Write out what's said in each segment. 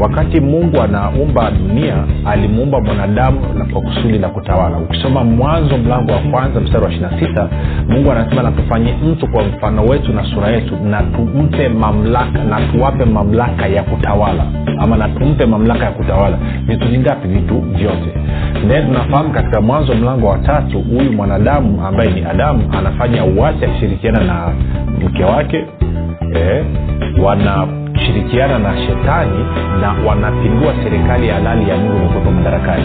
wakati mungu anaumba dunia alimuumba mwanadamu na kwa kusudi la kutawala. Ukisoma mwanzo mlango wa kwanza mstari wa ishina sita mungu anasema natufanye mtu kwa mfano wetu na sura yetu na tumpe mamlaka na tuwape mamlaka ya kutawala. Ama na tumpe mamlaka ya kutawala. Vitu vingapi vitu vyote. Then tunafahamu katika mwanzo mlango wa tatu huyu mwanadamu ambaye ni adamu anafanya uwasi akishirikiana na mke wake eh, wana kushirikiana na shetani na wanapindua serikali ya halali ya mungu iliokuwepo madarakani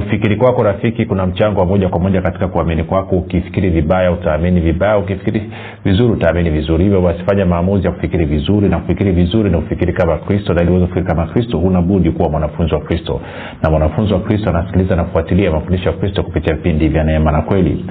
kufikiri kwako rafiki kuna mchango wa moja kwa moja katika kuamini kwako. Ukifikiri vibaya utaamini vibaya. Ukifikiri vizuri utaamini vizuri. Hivyo basi fanya maamuzi ya kufikiri vizuri na kufikiri vizuri na kufikiri kama kristo. Na ili uweze kufikiri kama kristo huna budi kuwa mwanafunzi wa kristo. Na mwanafunzi wa kristo anasikiliza na kufuatilia mafundisho ya kristo kupitia vipindi vya neema na kweli.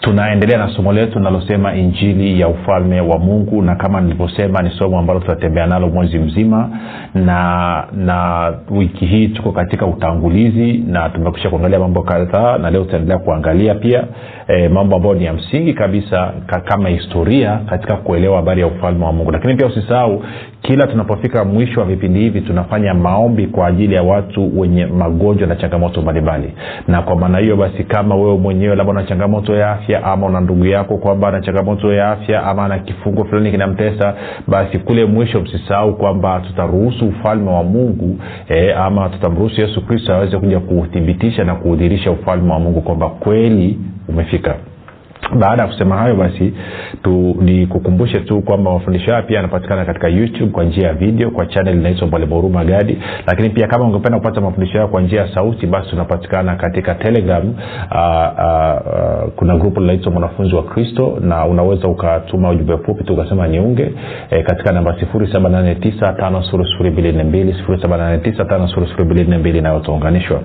Tunaendelea na somo letu linalosema injili ya ufalme wa mungu. Na kama nilivyosema ni somo ambalo tutatembea nalo mwezi mzima. Na na wiki hii tuko katika utangulizi na tumekusha kuangalia mambo kadhaa na leo tutaendelea kuangalia pia e, mambo ambayo ni ya msingi kabisa ka, kama historia katika kuelewa habari ya ufalme wa mungu. Lakini pia usisahau kila tunapofika mwisho wa vipindi hivi tunafanya maombi kwa ajili ya watu wenye magonjwa na changamoto mbalimbali. Na kwa maana hiyo basi kama wewe mwenyewe labda una changamoto ya afya ama una ndugu yako kwamba ana changamoto ya afya ama ana kifungo fulani kinamtesa basi kule mwisho msisahau kwamba tutaruhusu ufalme wa mungu e, ama tutamruhusu yesu kristo aweze kuja kuuthibitisha na kuudhirisha ufalme wa mungu kwamba kweli umefika baada ya kusema hayo basi tu nikukumbushe tu kwamba mafundisho haya pia yanapatikana katika youtube kwa njia ya video kwa chanel inaitwa mwalimu gadi lakini pia kama ungependa kupata mafundisho hayo kwa njia ya sauti basi tunapatikana katika telegram. Uh, uh, kuna grupu linaitwa mwanafunzi wa kristo na unaweza ukatuma ujumbe mfupi tu ukasema niunge e, katika namba 789 inayotaunganishwa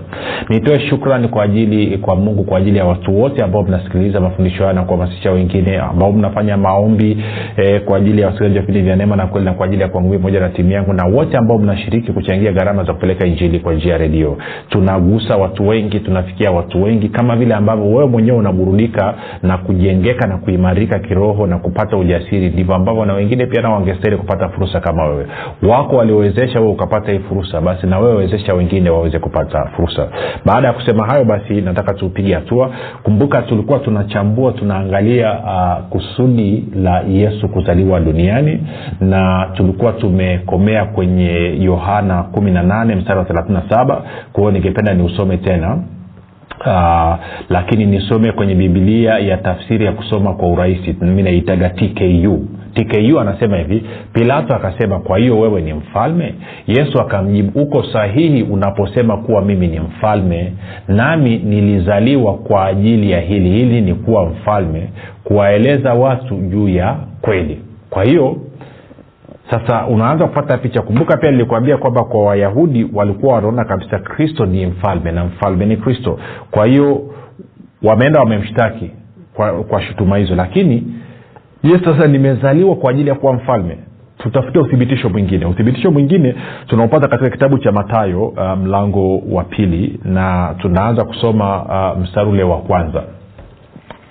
nitoe shukrani kwa ajili kwa mungu kwa ajili ya watu wote ambao mnasikiliza mafundisho haya na kuhamasisha wengine ambao mnafanya maombi eh, kwa ajili ya wasikilizaji wa vipindi vya neema na kweli na kwa ajili ya kwangu pamoja na timu yangu na wote ambao mnashiriki kuchangia gharama za kupeleka injili kwa njia ya redio. Tunagusa watu wengi tunafikia watu wengi kama vile ambavyo wewe mwenyewe unaburudika na kujengeka na kuimarika kiroho na kupata ujasiri ndivyo ambavyo na wengine pia nao wangestahili kupata fursa kama wewe. Wako waliowezesha wewe ukapata hii fursa basi na wewe wezesha wengine waweze kupata fursa. Baada ya kusema hayo basi nataka tupige hatua. Kumbuka tulikuwa tunachambua tunaangalia uh, kusudi la yesu kuzaliwa duniani na tulikuwa tumekomea kwenye yohana 18 mstari wa 37 kwa hiyo ningependa niusome tena Uh, lakini nisome kwenye bibilia ya tafsiri ya kusoma kwa urahisi. Mi naitaga tku tku anasema hivi pilato akasema kwa hiyo wewe ni mfalme? Yesu akamjibu uko sahihi unaposema kuwa mimi ni mfalme nami nilizaliwa kwa ajili ya hili hili ni kuwa mfalme kuwaeleza watu juu ya kweli. Kwa hiyo sasa unaanza kupata picha. Kumbuka pia nilikuambia kwamba kwa wayahudi walikuwa wanaona kabisa kristo ni mfalme na mfalme ni kristo. Kwa hiyo wameenda wamemshtaki kwa, kwa shutuma hizo. Lakini ye sasa nimezaliwa kwa ajili ya kuwa mfalme. Tutafuta uthibitisho mwingine. Uthibitisho mwingine tunaopata katika kitabu cha matayo uh, mlango wa pili na tunaanza kusoma uh, mstari ule wa kwanza.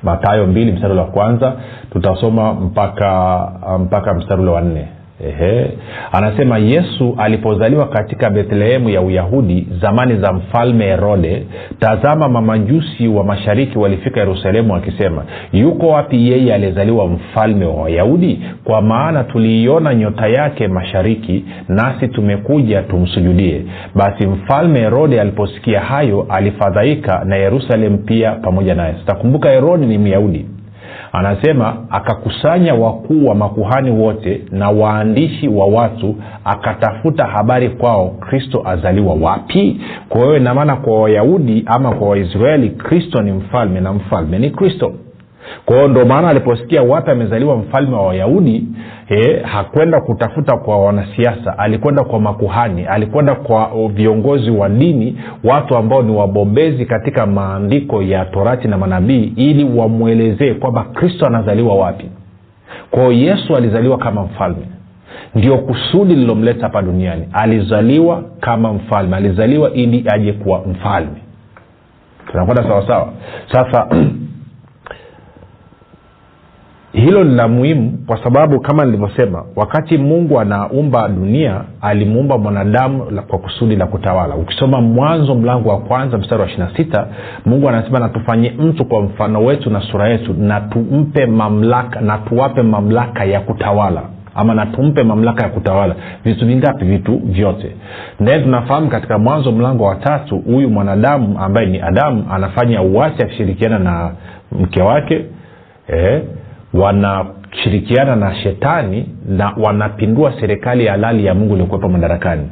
Matayo mbili mstari ule wa kwanza. Tutasoma mpaka uh, mpaka mstari ule wa nne Ehe. anasema yesu alipozaliwa katika bethlehemu ya uyahudi zamani za mfalme herode tazama mamajusi wa mashariki walifika yerusalemu wakisema yuko wapi yeye aliyezaliwa mfalme wa wayahudi? Kwa maana tuliiona nyota yake mashariki nasi tumekuja tumsujudie. Basi mfalme herode aliposikia hayo alifadhaika na yerusalemu pia pamoja naye. Sitakumbuka herode ni myahudi anasema akakusanya wakuu wa makuhani wote na waandishi wa watu akatafuta habari kwao kristo azaliwa wapi? Kwa hiyo inamaana kwa wayahudi ama kwa waisraeli kristo ni mfalme na mfalme ni kristo kwa hiyo ndo maana aliposikia wapi amezaliwa mfalme wa wayahudi eh, hakwenda kutafuta kwa wanasiasa alikwenda kwa makuhani alikwenda kwa viongozi wa dini watu ambao ni wabobezi katika maandiko ya torati na manabii ili wamwelezee kwamba kristo anazaliwa wapi. Kwao yesu alizaliwa kama mfalme. Ndio kusudi lililomleta hapa duniani. Alizaliwa kama mfalme. Alizaliwa ili aje kuwa mfalme. Tunakwenda sawasawa sasa hilo ni la muhimu kwa sababu kama nilivyosema wakati mungu anaumba dunia alimuumba mwanadamu kwa kusudi la kutawala. Ukisoma mwanzo mlango wa kwanza mstari wa ishirina sita mungu anasema natufanye mtu kwa mfano wetu na sura yetu na mamlaka na mamlaka ya kutawala. Ama natumpe mamlaka ya kutawala. Vitu vingapi? Vitu vyote. Naye tunafahamu katika mwanzo mlango wa tatu huyu mwanadamu ambaye ni adamu anafanya uwasi akishirikiana na mke wake eh, wanashirikiana na shetani na wanapindua serikali halali ya mungu iliyokuwepo madarakani.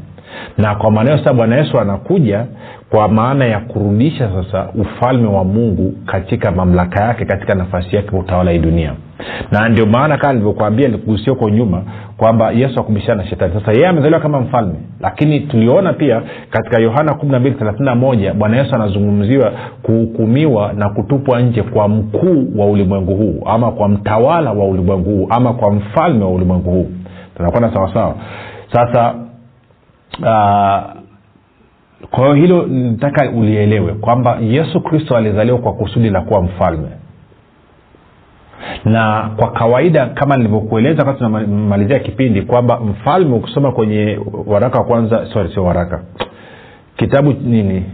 Na kwa maneo sasa bwana yesu anakuja kwa maana ya kurudisha sasa ufalme wa mungu katika mamlaka yake katika nafasi yake utawala hii dunia. Na ndio maana kama nilivyokwambia likugusia huko nyuma kwamba yesu akubishana na shetani. Sasa yeye amezaliwa kama mfalme lakini tuliona pia katika yohana 1231 bwana yesu anazungumziwa kuhukumiwa na kutupwa nje kwa mkuu wa ulimwengu huu ama kwa mtawala wa ulimwengu huu ama kwa mfalme wa ulimwengu huu. Tunakwenda sawasawa sasa uh, kwa hiyo hilo nataka ulielewe kwamba yesu kristo alizaliwa kwa kusudi la kuwa mfalme na kwa kawaida kama nilivyokueleza wakati tunamalizia kipindi kwamba mfalme ukisoma kwenye waraka wa kwanza sorry sio waraka kitabu nini?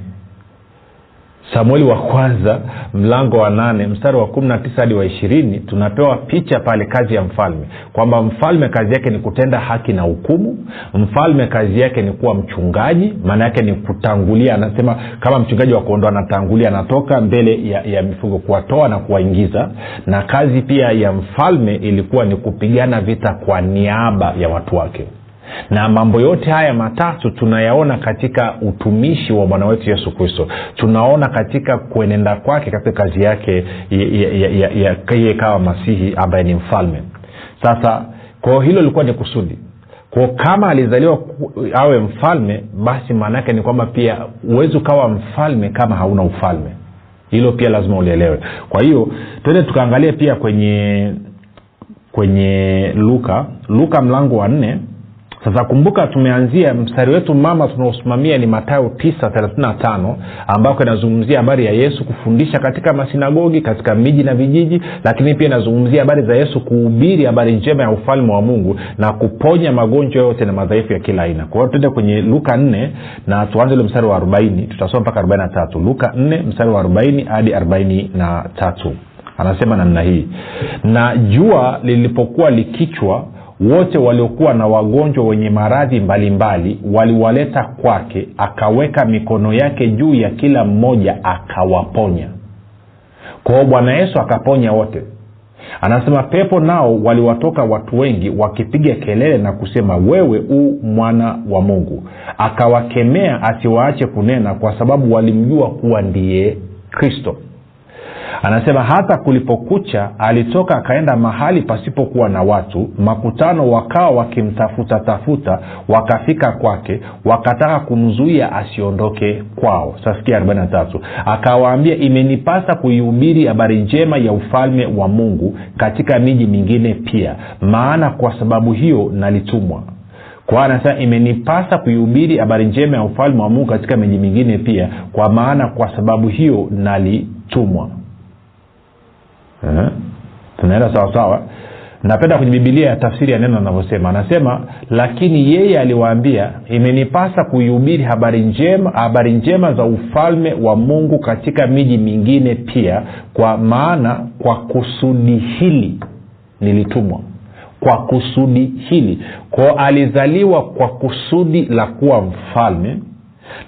Samueli wa kwanza mlango wa nane mstari wa kumi na tisa hadi wa ishirini tunapewa picha pale kazi ya mfalme kwamba mfalme kazi yake ni kutenda haki na hukumu mfalme kazi yake ni kuwa mchungaji maana yake ni kutangulia. Anasema kama mchungaji wa kuondoa anatangulia anatoka mbele ya, ya mifugo kuwatoa na kuwaingiza. Na kazi pia ya mfalme ilikuwa ni kupigana vita kwa niaba ya watu wake na mambo yote haya matatu tunayaona katika utumishi wa bwana wetu yesu kristo. Tunaona katika kuenenda kwake katika kazi yake yeye kawa masihi ambaye ni mfalme. Sasa kwao hilo lilikuwa ni kusudi. Kwao kama alizaliwa awe mfalme basi maana yake ni kwamba pia huwezi ukawa mfalme kama hauna ufalme. Hilo pia lazima ulielewe. Kwa hiyo twende tukaangalia pia kwenye kwenye luka. Luka mlango wa nne sasa kumbuka tumeanzia mstari wetu mama tunaosimamia ni matayo 935 ambako inazungumzia habari ya yesu kufundisha katika masinagogi katika miji na vijiji lakini pia inazungumzia habari za yesu kuhubiri habari njema ya ufalme wa mungu na kuponya magonjwa yote na madhaifu ya kila aina. Kwa hiyo tuende kwenye luka 4 na tuanze ule mstari wa 40 tutasoma mpaka 43 luka 4 mstari wa 40 hadi 43 anasema namna hii na jua lilipokuwa likichwa wote waliokuwa na wagonjwa wenye maradhi mbalimbali waliwaleta kwake akaweka mikono yake juu ya kila mmoja akawaponya. Kwao bwana yesu akaponya wote. Anasema pepo nao waliwatoka watu wengi wakipiga kelele na kusema wewe u mwana wa mungu. Akawakemea asiwaache kunena kwa sababu walimjua kuwa ndiye kristo anasema hata kulipokucha alitoka akaenda mahali pasipokuwa na watu makutano wakawa wakimtafuta tafuta wakafika kwake wakataka kumzuia asiondoke kwao. Sasikia 43 akawaambia imenipasa kuihubiri habari njema ya ufalme wa mungu katika miji mingine pia maana kwa sababu hiyo nalitumwa. Kwa anasema imenipasa kuihubiri habari njema ya ufalme wa mungu katika miji mingine pia kwa maana kwa sababu hiyo nalitumwa tunaenda sawasawa napenda kwenye bibilia ya tafsiri ya neno anavyosema anasema lakini yeye aliwaambia imenipasa kuihubiri habari njema habari njema za ufalme wa mungu katika miji mingine pia kwa maana kwa kusudi hili nilitumwa. Kwa kusudi hili. Kwao alizaliwa kwa kusudi la kuwa mfalme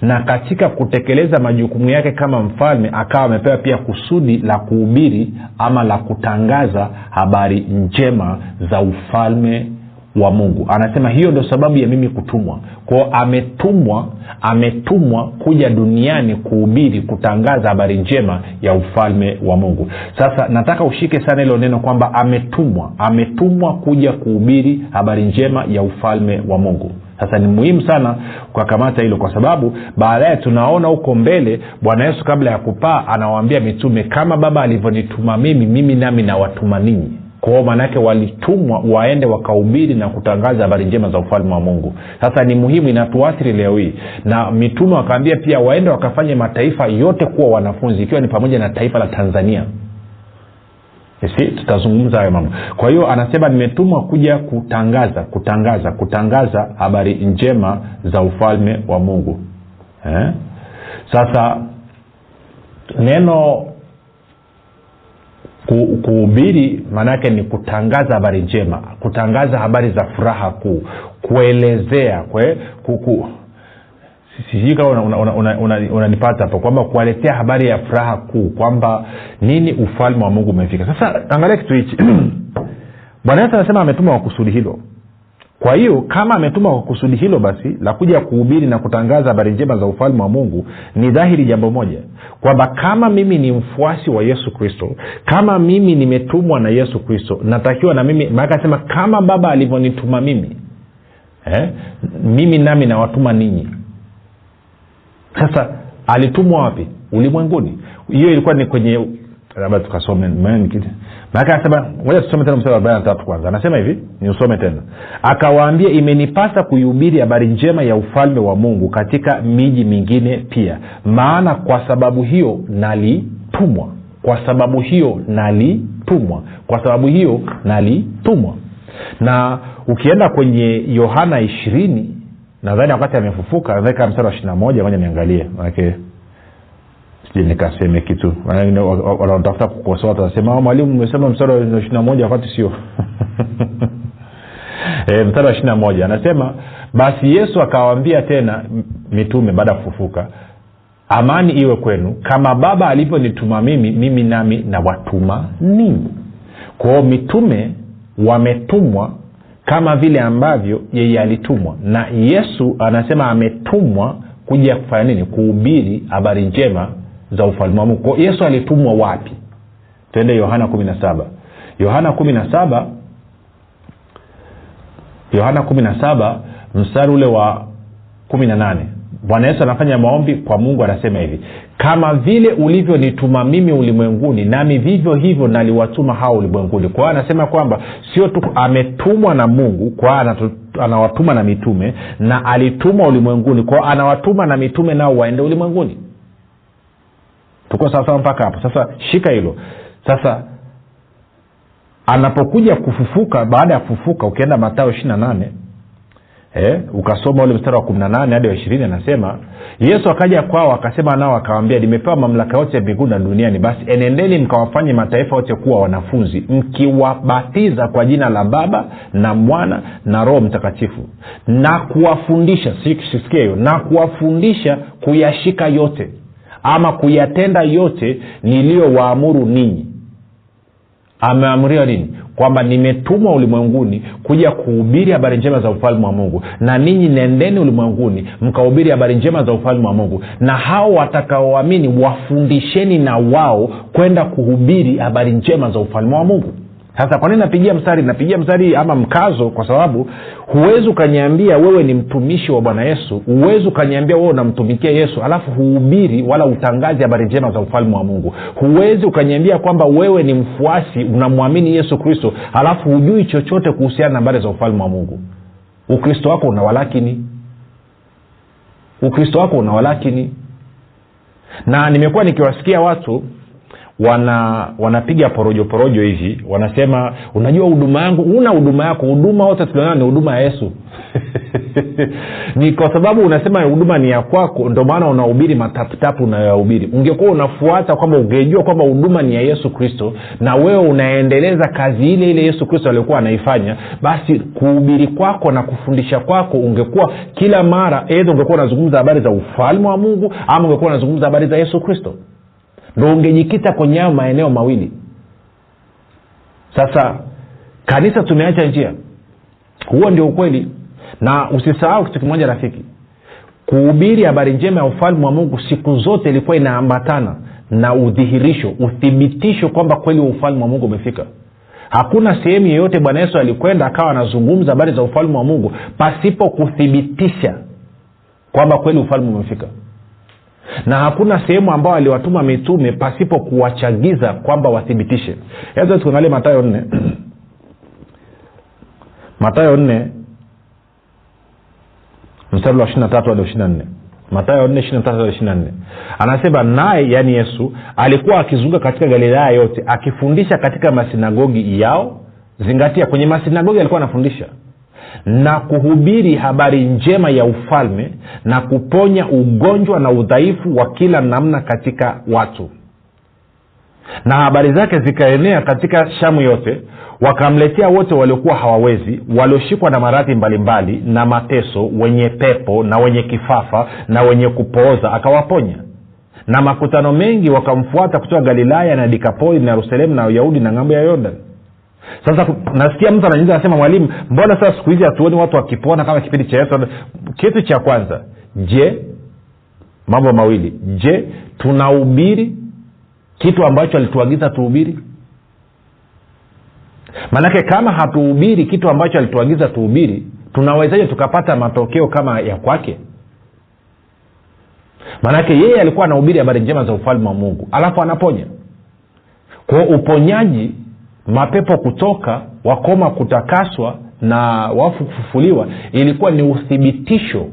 na katika kutekeleza majukumu yake kama mfalme akawa amepewa pia kusudi la kuhubiri ama la kutangaza habari njema za ufalme wa mungu. Anasema hiyo ndo sababu ya mimi kutumwa. Kwao ametumwa ametumwa kuja duniani kuhubiri kutangaza habari njema ya ufalme wa mungu. Sasa nataka ushike sana hilo neno kwamba ametumwa. Ametumwa kuja kuhubiri habari njema ya ufalme wa mungu sasa ni muhimu sana kukakamata hilo kwa sababu baadaye tunaona huko mbele bwana yesu kabla ya kupaa anawaambia mitume kama baba alivyonituma mimi mimi nami nawatuma ninyi. Kwao maanaake walitumwa waende wakahubiri na kutangaza habari njema za ufalme wa mungu. Sasa ni muhimu inatuathiri leo hii. Na mitume wakaambia pia waende wakafanye mataifa yote kuwa wanafunzi ikiwa ni pamoja na taifa la tanzania tutazungumza hayo mambo kwa hiyo anasema nimetumwa kuja kutangaza kutangaza kutangaza habari njema za ufalme wa mungu eh? sasa neno ku, kuhubiri maanaake ni kutangaza habari njema kutangaza habari za furaha kuu kuelezea kwe, ku, sijui kama unanipata una, una, una, una hapo kwamba kuwaletea habari ya furaha kuu kwamba nini ufalme wa mungu umefika. Sasa angalia kitu hichi. Bwana yesu anasema ametuma kwa kusudi hilo. Kwa hiyo kama ametuma kwa kusudi hilo basi la kuja kuhubiri na kutangaza habari njema za ufalme wa mungu ni dhahiri jambo moja kwamba kama mimi ni mfuasi wa yesu kristo kama mimi nimetumwa na yesu kristo natakiwa na mimi maake anasema kama baba alivyonituma mimi eh, mimi nami nawatuma ninyi sasa alitumwa wapi? Ulimwenguni. Hiyo ilikuwa ni kwenye labda tukasome anasema moja tusome tena mstari arobaini na kwanza. Anasema hivi niusome tena. Akawaambia imenipasa kuihubiri habari njema ya ufalme wa mungu katika miji mingine pia. Maana kwa sababu hiyo nalitumwa. Kwa sababu hiyo nalitumwa. Kwa sababu hiyo nalitumwa. Na ukienda kwenye yohana ishirini nadhani wakati amefufuka kama mstari wa ishiri na moja moja niangalie. Manake sijui nikaseme kitu. Wanaotafuta kukosoa watasema mwalimu umesema mstari wa ishiri na moja wakati sio. E, mstari wa ishiri na moja. Anasema basi yesu akawaambia tena mitume baada ya kufufuka amani iwe kwenu. Kama baba alivyonituma mimi mimi nami nawatuma ninyi kwao mitume wametumwa kama vile ambavyo yeye alitumwa. Na yesu anasema ametumwa kuja kufanya nini? Kuhubiri habari njema za ufalme wa mungu. Yesu alitumwa wapi? Twende yohana kumi na saba. Yohana kumi na saba. Yohana kumi na saba mstari ule wa kumi na nane bwana yesu anafanya maombi kwa mungu anasema hivi kama vile ulivyonituma mimi ulimwenguni nami vivyo hivyo naliwatuma hao ulimwenguni. Kwa hiyo anasema kwamba sio tu ametumwa na mungu kwa anawatuma na mitume na alitumwa ulimwenguni kwao anawatuma na mitume nao waende ulimwenguni. Tuko sawasawa mpaka hapo? Sasa shika hilo. Sasa anapokuja kufufuka baada ya kufufuka ukienda matao ishiri na nane eh, ukasoma ule mstari wa kumi na nane hadi wa ishirini anasema yesu akaja kwao akasema nao akawambia nimepewa mamlaka yote mbinguni na duniani. Basi enendeni mkawafanye mataifa yote kuwa wanafunzi mkiwabatiza kwa jina la baba na mwana na roho mtakatifu na kuwafundisha sisikia hiyo na kuwafundisha kuyashika yote ama kuyatenda yote niliyowaamuru ninyi ameamriwa nini? Kwamba nimetumwa ulimwenguni kuja kuhubiri habari njema za ufalme wa mungu. Na ninyi nendeni ulimwenguni mkahubiri habari njema za ufalme wa mungu. Na hao watakaoamini wafundisheni na wao kwenda kuhubiri habari njema za ufalme wa mungu sasa kwa nini napigia mstari? Napigia mstari ama mkazo kwa sababu huwezi ukaniambia wewe ni mtumishi wa bwana yesu huwezi ukaniambia wewe unamtumikia yesu alafu huhubiri wala utangazi habari njema za ufalme wa mungu. Huwezi ukaniambia kwamba wewe ni mfuasi unamwamini yesu kristo alafu hujui chochote kuhusiana na habari za ufalme wa mungu. Ukristo wako unawalakini ukristo wako unawalakini na nimekuwa nikiwasikia watu wana wanapiga porojo porojo hivi wanasema unajua huduma yangu una huduma yako huduma wote tuliona ni huduma ya yesu. Ni kwa sababu unasema huduma ni ya kwako ndio maana unahubiri mataputapu unayoyahubiri. Ungekuwa unafuata kwamba ungejua kwamba huduma ni ya yesu kristo na wewe unaendeleza kazi ile ile yesu kristo aliokuwa anaifanya basi kuhubiri kwako na kufundisha kwako ungekuwa kila mara edha ungekuwa unazungumza habari za ufalme wa mungu ama ungekuwa unazungumza habari za yesu kristo ndo ungejikita kwenye hayo maeneo mawili. Sasa kanisa tumeacha njia. Huo ndio ukweli. Na usisahau kitu kimoja rafiki. Kuhubiri habari njema ya ufalme wa mungu siku zote ilikuwa inaambatana na udhihirisho uthibitisho kwamba kweli ufalme wa mungu umefika. Hakuna sehemu yeyote bwana yesu alikwenda akawa anazungumza habari za ufalme wa mungu pasipo kuthibitisha kwamba kweli ufalme umefika na hakuna sehemu ambao aliwatuma mitume pasipo kuwachagiza kwamba wathibitishe. Hebu tuangalie matayo nne. Matayo nne mstari wa ishiri tatu hadi ishiri nne. Matayo nne ishiri tatu hadi ishiri nne. Anasema naye yaani yesu alikuwa akizunguka katika galilaya yote akifundisha katika masinagogi yao zingatia kwenye masinagogi alikuwa anafundisha na kuhubiri habari njema ya ufalme na kuponya ugonjwa na udhaifu wa kila namna katika watu. Na habari zake zikaenea katika shamu yote wakamletea wote waliokuwa hawawezi walioshikwa na maradhi mbalimbali na mateso wenye pepo na wenye kifafa na wenye kupooza akawaponya. Na makutano mengi wakamfuata kutoka galilaya na dikapoli na yerusalemu na uyahudi na ng'ambo ya yordan sasa nasikia mtu ananyuza anasema mwalimu mbona sasa siku hizi hatuoni watu wakipona kama kipindi cha yesu? Kitu cha kwanza je mambo mawili. Je tunahubiri kitu ambacho alituagiza tuhubiri maanake kama hatuhubiri kitu ambacho alituagiza tuhubiri tunawezaje tukapata matokeo kama ya kwake? Maanake yeye alikuwa anahubiri habari njema za ufalme wa mungu. Alafu anaponya. Kwao uponyaji mapepo kutoka wakoma kutakaswa na wafu kufufuliwa ilikuwa ni uthibitisho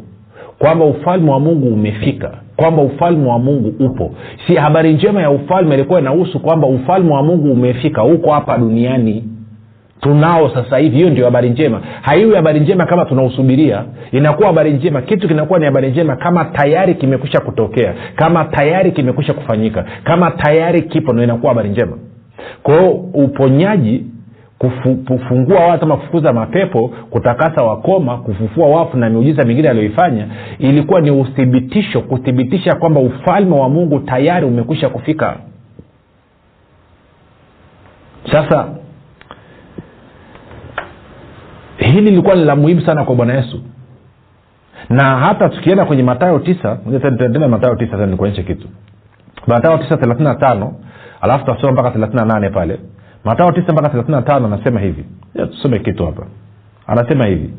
kwamba ufalme wa mungu umefika kwamba ufalme wa mungu upo. Si habari njema ya ufalme ilikuwa inahusu kwamba ufalme wa mungu umefika huko hapa duniani. Tunao sasa hivi hiyo ndio habari njema. Haiwi habari njema kama tunausubiria. Inakuwa habari njema. Kitu kinakuwa ni habari njema kama tayari kimekwisha kutokea kama tayari kimekwisha kufanyika kama tayari kipo ndo inakuwa habari njema kwahio uponyaji kufu, kufungua watu ama kufukuza mapepo kutakasa wakoma kufufua wafu na miujiza mingine aliyoifanya ilikuwa ni uthibitisho kuthibitisha kwamba ufalme wa mungu tayari umekwisha kufika. Sasa hili lilikuwa ni la muhimu sana kwa bwana yesu. Na hata tukienda kwenye matayo tisa tena matayo tisa nikuonyeshe kitu. Matayo tisa thelathini na tano alafu tasoma mpaka thelathini na nane pale. Matao tisa mpaka thelathini na tano anasema hivi. Tusome kitu hapa. Anasema hivi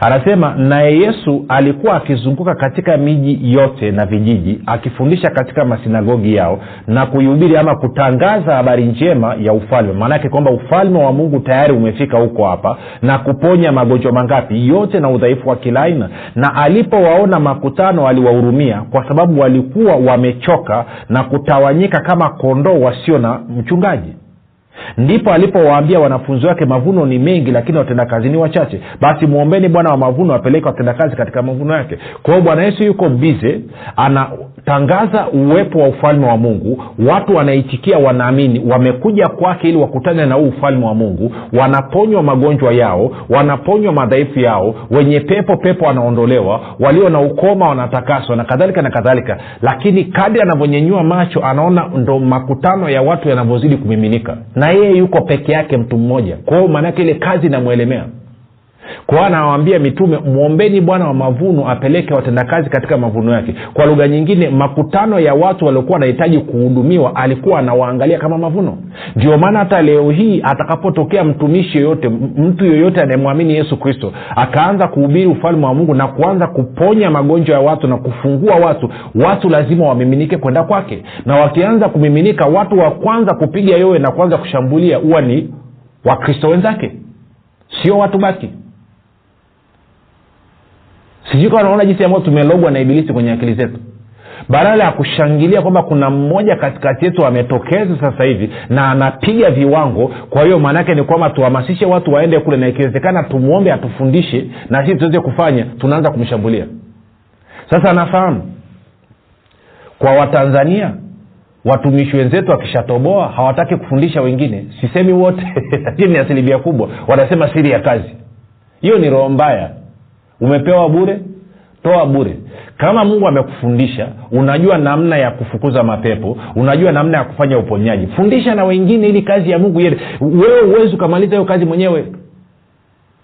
anasema naye yesu alikuwa akizunguka katika miji yote na vijiji akifundisha katika masinagogi yao na kuihubiri ama kutangaza habari njema ya ufalme. Maanake kwamba ufalme wa mungu tayari umefika huko hapa na kuponya magonjwa mangapi yote na udhaifu wa kila aina. Na alipowaona makutano aliwahurumia kwa sababu walikuwa wamechoka na kutawanyika kama kondoo wasio na mchungaji ndipo alipowaambia wanafunzi wake mavuno ni mengi lakini watendakazi ni wachache. Basi mwombeni bwana wa mavuno apeleke watendakazi katika mavuno yake. Kwa hiyo bwana yesu yuko bize anatangaza uwepo wa ufalme wa mungu. Watu wanaitikia wanaamini wamekuja kwake ili wakutane na huu ufalme wa mungu. Wanaponywa magonjwa yao wanaponywa madhaifu yao wenye pepo pepo wanaondolewa walio na ukoma wanatakaswa na kadhalika na kadhalika. Lakini kadi anavyonyenyua macho anaona ndo makutano ya watu yanavyozidi kumiminika. Na yeye yuko peke yake mtu mmoja. Kwa hiyo maanaake ile kazi inamwelemea kwao anawaambia mitume mwombeni bwana wa mavuno apeleke watendakazi katika mavuno yake. Kwa lugha nyingine makutano ya watu waliokuwa wanahitaji kuhudumiwa alikuwa anawaangalia kama mavuno. Ndio maana hata leo hii atakapotokea mtumishi yoyote mtu yoyote anayemwamini yesu kristo akaanza kuhubiri ufalme wa mungu na kuanza kuponya magonjwa ya watu na kufungua watu watu lazima wamiminike kwenda kwake. Na wakianza kumiminika watu wa kwanza kupiga yowe na kuanza kushambulia huwa ni wakristo wenzake. Sio watu baki sijui kama naona jinsi ambayo tumelogwa na ibilisi kwenye akili zetu. Badala ya kushangilia kwamba kuna mmoja katikati yetu ametokeza sasa hivi na anapiga viwango kwa hiyo maanaake ni kwamba tuhamasishe watu waende kule na ikiwezekana tumwombe atufundishe na sisi tuweze kufanya tunaanza kumshambulia. Sasa nafahamu kwa watanzania watumishi wenzetu wakishatoboa hawataki kufundisha wengine. Sisemi wote lakini ni asilimia kubwa wanasema siri ya kazi. Hiyo ni roho mbaya umepewa bure? Toa bure. Kama mungu amekufundisha unajua namna ya kufukuza mapepo unajua namna ya kufanya uponyaji. Fundisha na wengine ili kazi ya mungu iende. Wewe huwezi ukamaliza hiyo kazi mwenyewe.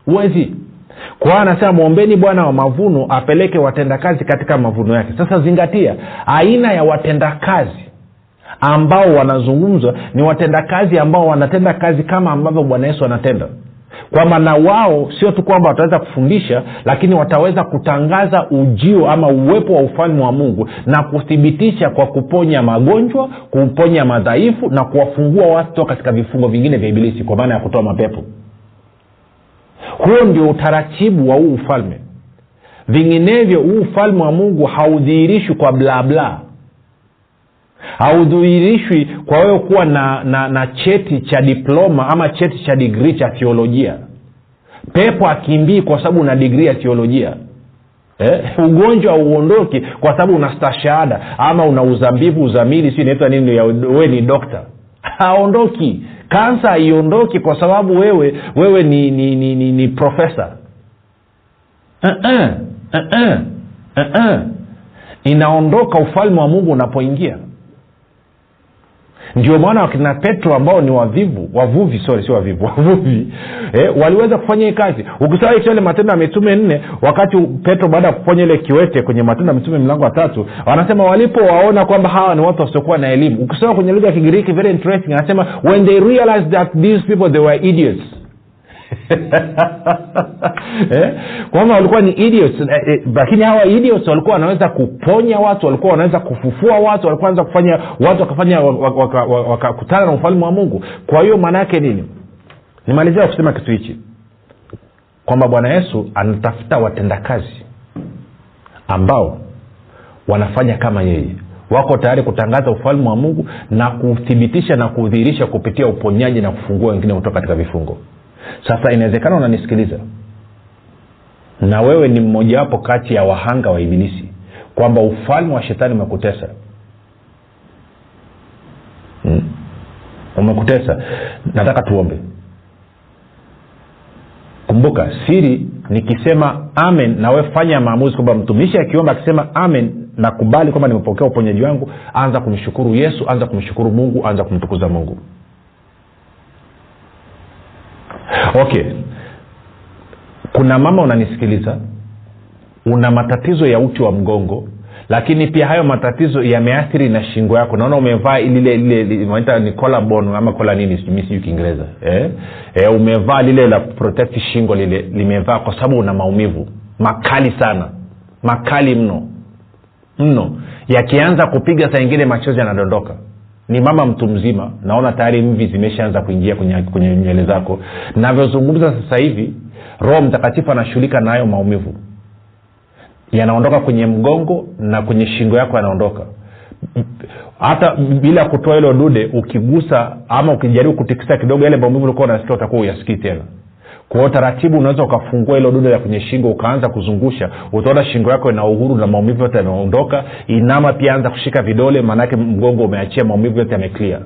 Huwezi. Kwa anasema mwombeni bwana wa mavuno apeleke watendakazi katika mavuno yake. Sasa zingatia aina ya watendakazi ambao wanazungumzwa ni watendakazi ambao wanatenda kazi kama ambavyo bwana yesu anatenda kwamba na wao sio tu kwamba wataweza kufundisha lakini wataweza kutangaza ujio ama uwepo wa ufalme wa mungu na kuthibitisha kwa kuponya magonjwa kuponya madhaifu na kuwafungua watu toka katika vifungo vingine vya ibilisi kwa maana ya kutoa mapepo. Huo ndio utaratibu wa huu ufalme. Vinginevyo huu ufalme wa mungu haudhihirishwi kwa blabla haudhihirishwi kwa wewe kuwa na, na, na cheti cha diploma ama cheti cha digrii cha thiolojia pepo akimbii kwa sababu una digrii ya thiolojia eh? ugonjwa hauondoki kwa sababu una stashahada ama una uzambivu uzamili si inaitwa nini wewe ni dokta haondoki kansa haiondoki kwa sababu wewe wewe ni ni ni, ni, ni profesa uh-uh. Uh-uh. Uh-uh. inaondoka ufalme wa mungu unapoingia ndio maana wakina petro ambao ni wavivu wavuvi sorry sio wavivu wavuvi eh, waliweza kufanya hii kazi. Ukisoma ile matendo ya mitume nne wakati petro baada ya kuponya ile kiwete kwenye matendo ya mitume mlango wa tatu wanasema walipowaona kwamba hawa ni watu wasiokuwa na elimu. Ukisoma kwenye lugha ya kigiriki very interesting anasema when they realized that these people they were idiots eh? kwamba walikuwa ni idiots. Eh, eh, lakini hawa idiots walikuwa wanaweza kuponya watu walikuwa wanaweza kufufua watu walikuwa wanaweza kufanya watu wakafanya wakakutana waka, waka, na ufalme wa mungu. Kwa hiyo maana yake nini? Nimalizia kusema kitu hichi. Kwamba bwana yesu anatafuta watendakazi ambao wanafanya kama yeye. Wako tayari kutangaza ufalme wa mungu na kuthibitisha na kudhihirisha kupitia uponyaji na kufungua wengine kutoka katika vifungo sasa inawezekana unanisikiliza. Na wewe ni mmojawapo kati ya wahanga wa ibilisi kwamba ufalme wa shetani umekutesa. Hmm. umekutesa. Nataka tuombe. Kumbuka siri nikisema amen na we fanya maamuzi kwamba mtumishi akiomba akisema amen nakubali kwamba nimepokea uponyaji wangu anza kumshukuru yesu anza kumshukuru mungu anza kumtukuza mungu okay. Kuna mama unanisikiliza? Una matatizo ya uti wa mgongo lakini pia hayo matatizo yameathiri na shingo yako. Naona umevaa lile lile naita ni colarbone ama kola nini mi sijui kiingereza. Eh? eh, umevaa lile la protect shingo lile limevaa kwa sababu una maumivu. Makali sana. Makali mno. Mno. Yakianza kupiga saa ingine machozi yanadondoka ni mama mtu mzima. Naona tayari mvi zimeshaanza kuingia kwenye, nywele zako. Navyozungumza sasa hivi roho mtakatifu anashughulika na hayo maumivu. Yanaondoka kwenye mgongo na kwenye shingo yako yanaondoka. Hata bila kutoa hilo dude ukigusa ama ukijaribu kutikisa kidogo yale maumivu ulikuwa unasikia utakuwa uyasikii tena kwa hiyo taratibu unaweza ukafungua hilo duda la kwenye shingo ukaanza kuzungusha utaona shingo yako ina uhuru na maumivu yote yameondoka. Inama pia anza kushika vidole maanake mgongo umeachia maumivu yote yameklia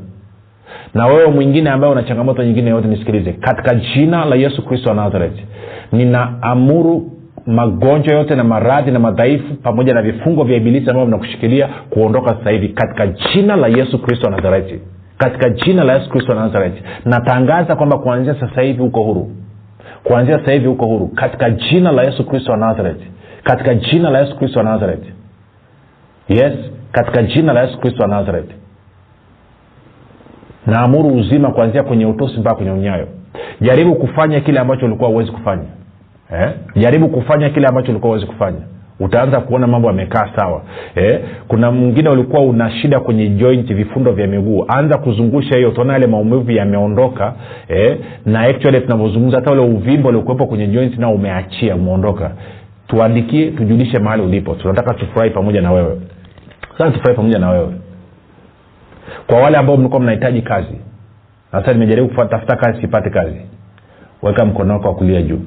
na wewe mwingine ambaye una changamoto nyingine yote nisikilize. Katika jina la yesu kristo wa nazareti ninaamuru magonjwa yote na maradhi na madhaifu pamoja na vifungo vya ibilisi ambavyo vinakushikilia kuondoka sasa hivi. Katika jina la yesu kristo wa nazareti katika jina la yesu kristo wa nazareti natangaza kwamba kuanzia sasa hivi uko huru kuanzia sasa hivi uko huru. Katika jina la yesu kristo wa nazareti katika jina la yesu kristo wa nazareti yes katika jina la yesu kristo wa nazareti naamuru uzima kuanzia kwenye utosi mpaka kwenye unyayo. Jaribu kufanya kile ambacho ulikuwa huwezi kufanya. Eh? jaribu kufanya kile ambacho ulikuwa huwezi kufanya utaanza kuona mambo yamekaa sawa. Eh? kuna mwingine ulikuwa una shida kwenye joint vifundo vya miguu. Anza kuzungusha hiyo utaona yale maumivu yameondoka. Eh? na actually tunavyozungumza hata ule uvimbo uliokuwepo kwenye joint nao umeachia umeondoka. Tuandikie tujulishe mahali ulipo. Tunataka tufurahi pamoja na wewe. Sasa tufurahi pamoja na wewe. Kwa wale ambao mlikuwa mnahitaji kazi sasa nimejaribu kutafuta kazi sipate kazi. Weka mkono wako wa kulia juu.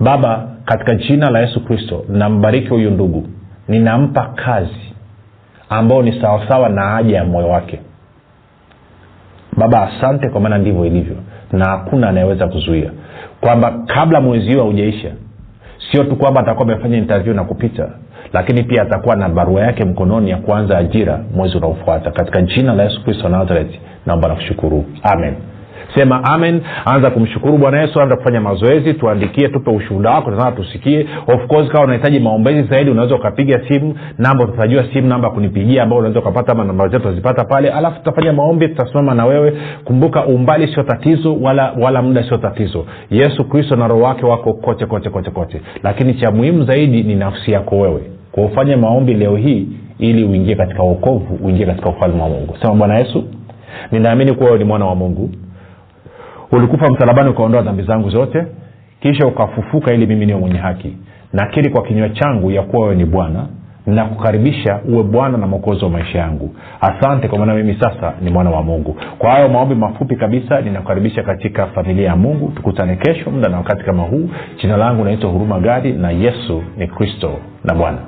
Baba katika jina la yesu kristo nambariki huyu ndugu. Ninampa kazi ambao ni sawasawa na haja ya moyo wake. Baba asante kwa maana ndivyo ilivyo na hakuna anayeweza kuzuia. Kwamba kabla mwezi huu haujaisha sio tu kwamba atakuwa amefanya interview na kupita lakini pia atakuwa na barua yake mkononi ya kuanza ajira mwezi unaofuata. Katika jina la yesu kristo nazareti naomba nakushukuru amen sema amen. Anza kumshukuru bwana yesu anza kufanya mazoezi tuandikie tupe ushuhuda wako tunataka tusikie. Of course kama unahitaji maombezi zaidi unaweza ukapiga simu namba utatajua simu namba kunipigia ambao unaweza ukapata ama namba zetu utazipata pale. Alafu tutafanya maombi tutasimama na wewe. Kumbuka umbali sio tatizo wala wala muda sio tatizo. Yesu kristo na roho wake wako kote kote kote kote. Lakini cha muhimu zaidi ni nafsi yako wewe. Kwa maombi leo hii ili uingie katika uokovu uingie katika ufalme wa mungu. Sema bwana yesu ninaamini kuwa wewe ni mwana wa mungu ulikufa msalabani ukaondoa dhambi zangu zote kisha ukafufuka ili mimi niwe mwenye haki. Nakiri kwa kinywa changu ya kuwa wewe ni bwana nakukaribisha uwe bwana na mwokozi wa maisha yangu. Asante kwa maana mimi sasa ni mwana wa mungu. Kwa hayo maombi mafupi kabisa ninakukaribisha katika familia ya mungu. Tukutane kesho muda na wakati kama huu. Jina langu naitwa huruma gadi na yesu ni kristo na bwana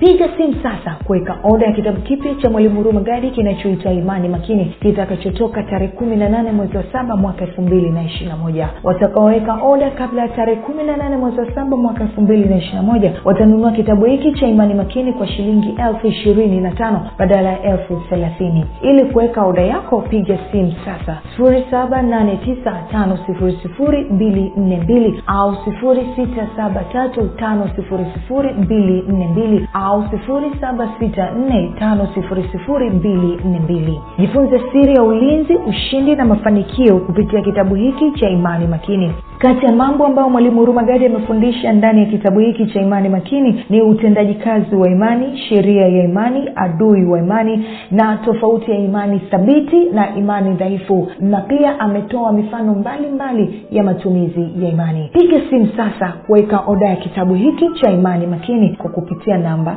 piga simu sasa kuweka oda ya kitabu kipya cha mwalimu huruma gadi kinachoitwa imani makini. Kitakachotoka tarehe kumi na nane mwezi wa saba mwaka elfu mbili na ishirina moja. Watakaoweka oda kabla ya tarehe kumi na nane mwezi wa saba mwaka elfu mbili na ishirina moja watanunua kitabu hiki cha imani makini kwa shilingi elfu ishirini na tano badala ya elfu thelathini. Ili kuweka oda yako piga simu sasa. sifuri saba nane tisa tano sifuri sifuri mbili nne mbili au sifuri sita saba tatu tano sifuri sifuri mbili nne mbili au 7645242 jifunze siri ya ulinzi ushindi na mafanikio kupitia kitabu hiki cha imani makini kati ya mambo ambayo mwalimu hurumagadi amefundisha ndani ya kitabu hiki cha imani makini ni utendaji kazi wa imani sheria ya imani adui wa imani na tofauti ya imani thabiti na imani dhaifu. Na pia ametoa mifano mbalimbali mbali ya matumizi ya imani. Piga simu sasa kuweka oda ya kitabu hiki cha imani makini kwa kupitia namba